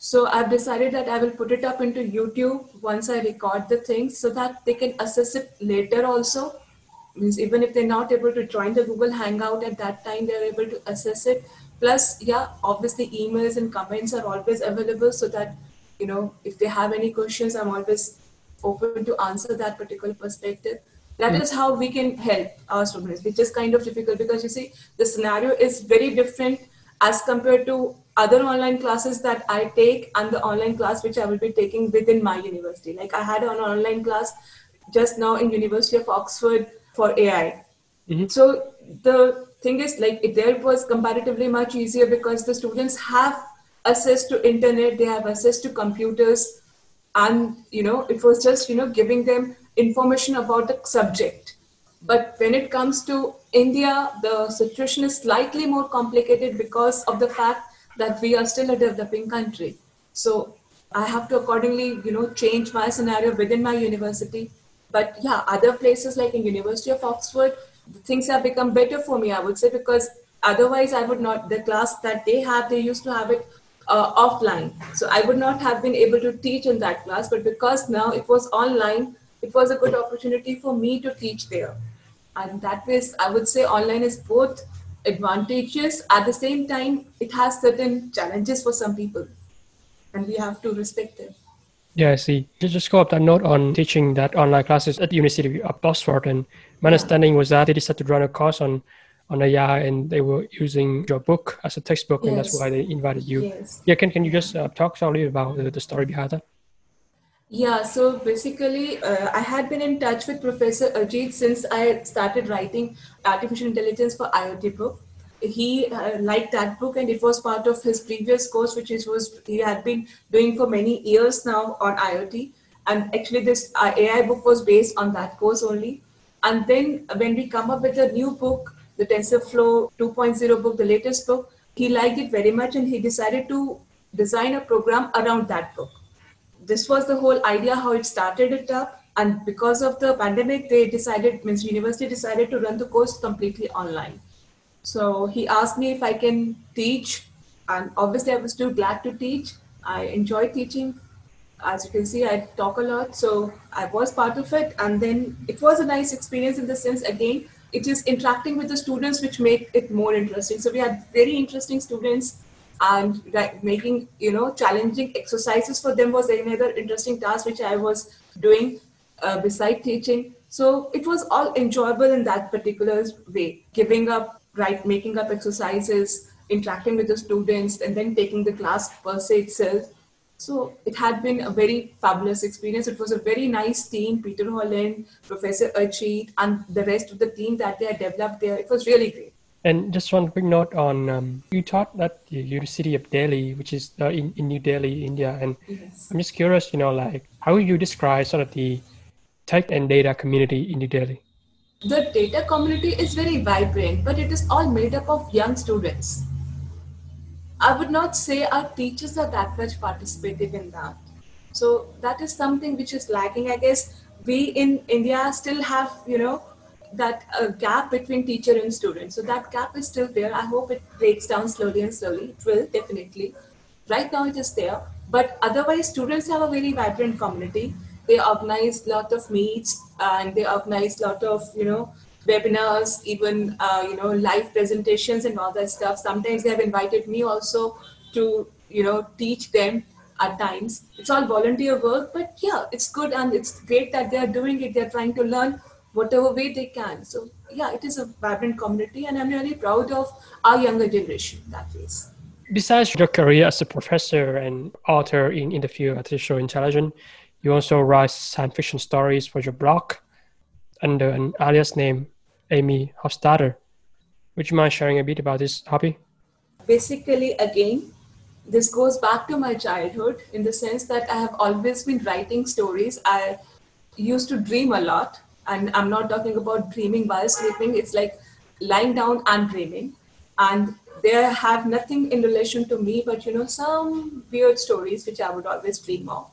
So I've decided that I will put it up into YouTube once I record the things so that they can assess it later also. Means even if they're not able to join the Google Hangout at that time, they're able to assess it. Plus, yeah, obviously emails and comments are always available so that, you know, if they have any questions, I'm always open to answer that particular perspective. That mm-hmm. is how we can help our students, which is kind of difficult because you see, the scenario is very different as compared to other online classes that I take and the online class which I will be taking within my university. Like I had an online class just now in University of Oxford for AI. Mm-hmm. So the thing is like it there was comparatively much easier because the students have access to internet, they have access to computers, and you know it was just you know giving them information about the subject. But when it comes to India, the situation is slightly more complicated because of the fact that we are still a developing country. So I have to accordingly, you know, change my scenario within my university. But yeah, other places like in University of Oxford, things have become better for me, I would say, because otherwise I would not, the class that they have, they used to have it uh, offline. So I would not have been able to teach in that class, but because now it was online, it was a good opportunity for me to teach there. And that was, I would say, online is both advantageous at the same time it has certain challenges for some people and we have to respect them yeah i see just, just go up that note on teaching that online classes at the university of oxford and my yeah. understanding was that they decided to run a course on on AI and they were using your book as a textbook yes. and that's why they invited you yes. yeah can, can you just uh, talk slowly about the, the story behind that yeah, so basically, uh, I had been in touch with Professor Ajit since I started writing artificial intelligence for IoT book. he uh, liked that book and it was part of his previous course which is, was he had been doing for many years now on iot. And actually this uh, ai book was based on that course only. And then when we come up with a new book the tensorflow 2.0 book the latest book he liked it very much and he decided to design a program around that book this was the whole idea how it started it up and because of the pandemic they decided means university decided to run the course completely online so he asked me if I can teach, and obviously I was too glad to teach. I enjoy teaching. As you can see, I talk a lot, so I was part of it. And then it was a nice experience in the sense, again, it is interacting with the students which make it more interesting. So we had very interesting students and making, you know, challenging exercises for them was another interesting task which I was doing uh, beside teaching. So it was all enjoyable in that particular way, giving up right making up exercises interacting with the students and then taking the class per se itself. So it had been a very fabulous experience. It was a very nice team peter holland professor Ajit, and the rest of the team that they had developed there. It was really great and just one quick note on um, you taught at the University of Delhi, which is uh, in, in New Delhi, India, and yes. I'm just curious, you know, like how would you describe sort of the tech and data community in New Delhi? the data community is very vibrant, but it is all made up of young students. I would not say our teachers are that much participative in that. So that is something which is lacking. I guess we in India still have, you know, that uh, gap between teacher and student. So that gap is still there. I hope it breaks down slowly and slowly. It will definitely. Right now it is there. But otherwise, students have a very vibrant community they organize lot of meets and they organize lot of you know webinars even uh, you know live presentations and all that stuff sometimes they have invited me also to you know teach them at times it's all volunteer work but yeah it's good and it's great that they are doing it they're trying to learn whatever way they can so yeah it is a vibrant community and i'm really proud of our younger generation that is besides your career as a professor and author in, in the field of artificial intelligence you also write science fiction stories for your blog under an alias name, Amy Hofstadter. Would you mind sharing a bit about this hobby? Basically, again, this goes back to my childhood in the sense that I have always been writing stories. I used to dream a lot, and I'm not talking about dreaming while sleeping, it's like lying down and dreaming. And they have nothing in relation to me, but you know, some weird stories which I would always dream of.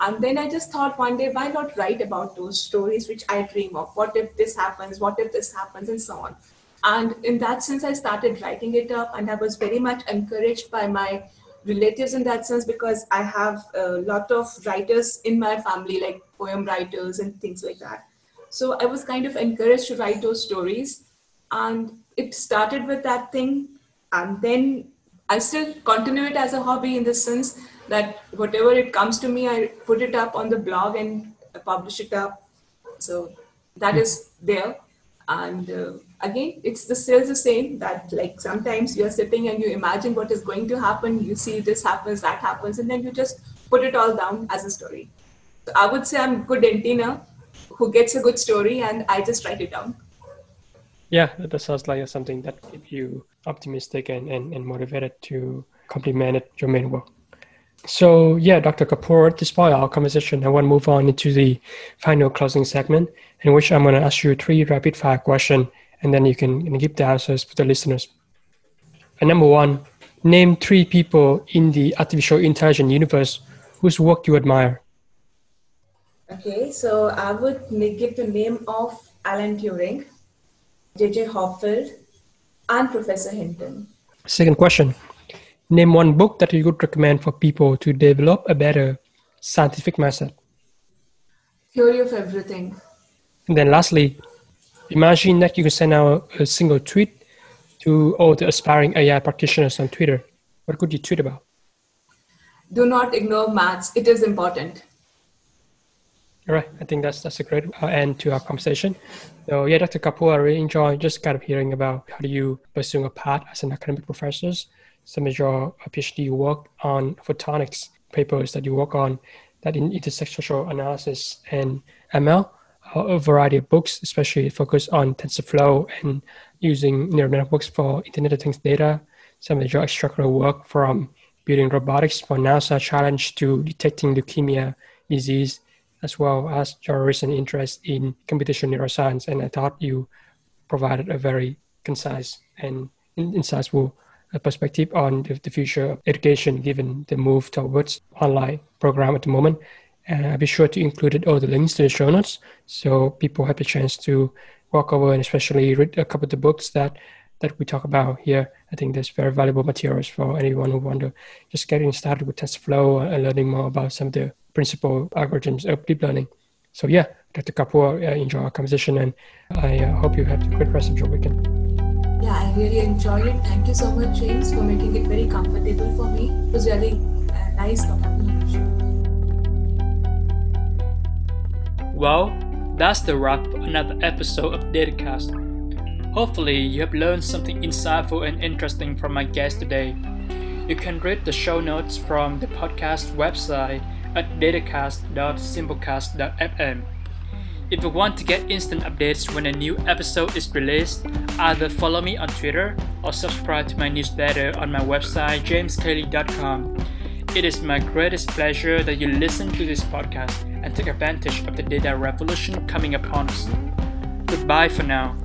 And then I just thought one day, why not write about those stories which I dream of? What if this happens? What if this happens? And so on. And in that sense, I started writing it up, and I was very much encouraged by my relatives in that sense because I have a lot of writers in my family, like poem writers and things like that. So I was kind of encouraged to write those stories. And it started with that thing. And then I still continue it as a hobby in the sense that whatever it comes to me, I put it up on the blog and publish it up. So that is there. And uh, again, it's the still the same that like sometimes you're sitting and you imagine what is going to happen. You see this happens, that happens, and then you just put it all down as a story. So I would say I'm good antenna who gets a good story and I just write it down. Yeah, that sounds like something that keeps you optimistic and, and, and motivated to complement your main work. So yeah, Dr. Kapoor, despite our conversation, I want to move on into the final closing segment in which I'm going to ask you three rapid fire questions and then you can give the answers to the listeners. And number one, name three people in the artificial intelligence universe whose work you admire. Okay, so I would give the name of Alan Turing, J.J. Hopfield, and Professor Hinton. Second question Name one book that you would recommend for people to develop a better scientific method. Theory of everything. And then lastly, imagine that you can send out a single tweet to all the aspiring AI practitioners on Twitter. What could you tweet about? Do not ignore maths. It is important. All right. I think that's that's a great uh, end to our conversation. So yeah, Dr. Kapoor, I really enjoy just kind of hearing about how do you pursue a path as an academic professor some of your PhD work on photonics papers that you work on that in intersectional analysis and ML. a variety of books, especially focused on TensorFlow and using neural networks for Internet of Things data. Some of your structural work from building robotics for NASA challenge to detecting leukemia disease, as well as your recent interest in computational neuroscience. And I thought you provided a very concise and insightful uh, perspective on the, the future of education given the move towards online program at the moment. And I'll be sure to include all the links to the show notes so people have a chance to walk over and especially read a couple of the books that that we talk about here. I think there's very valuable materials for anyone who want to just getting started with TensorFlow and learning more about some of the principal algorithms of deep learning. So yeah, Dr. Kapoor, I enjoy our conversation and I uh, hope you have a great rest of your weekend. Yeah, I really enjoyed it. Thank you so much, James, for making it very comfortable for me. It was really uh, nice talking to you. Well, that's the wrap for another episode of Datacast. Hopefully, you have learned something insightful and interesting from my guest today. You can read the show notes from the podcast website at datacast.simplecast.fm. If you want to get instant updates when a new episode is released, either follow me on Twitter or subscribe to my newsletter on my website jameskle.com. It is my greatest pleasure that you listen to this podcast and take advantage of the data revolution coming upon us. Goodbye for now.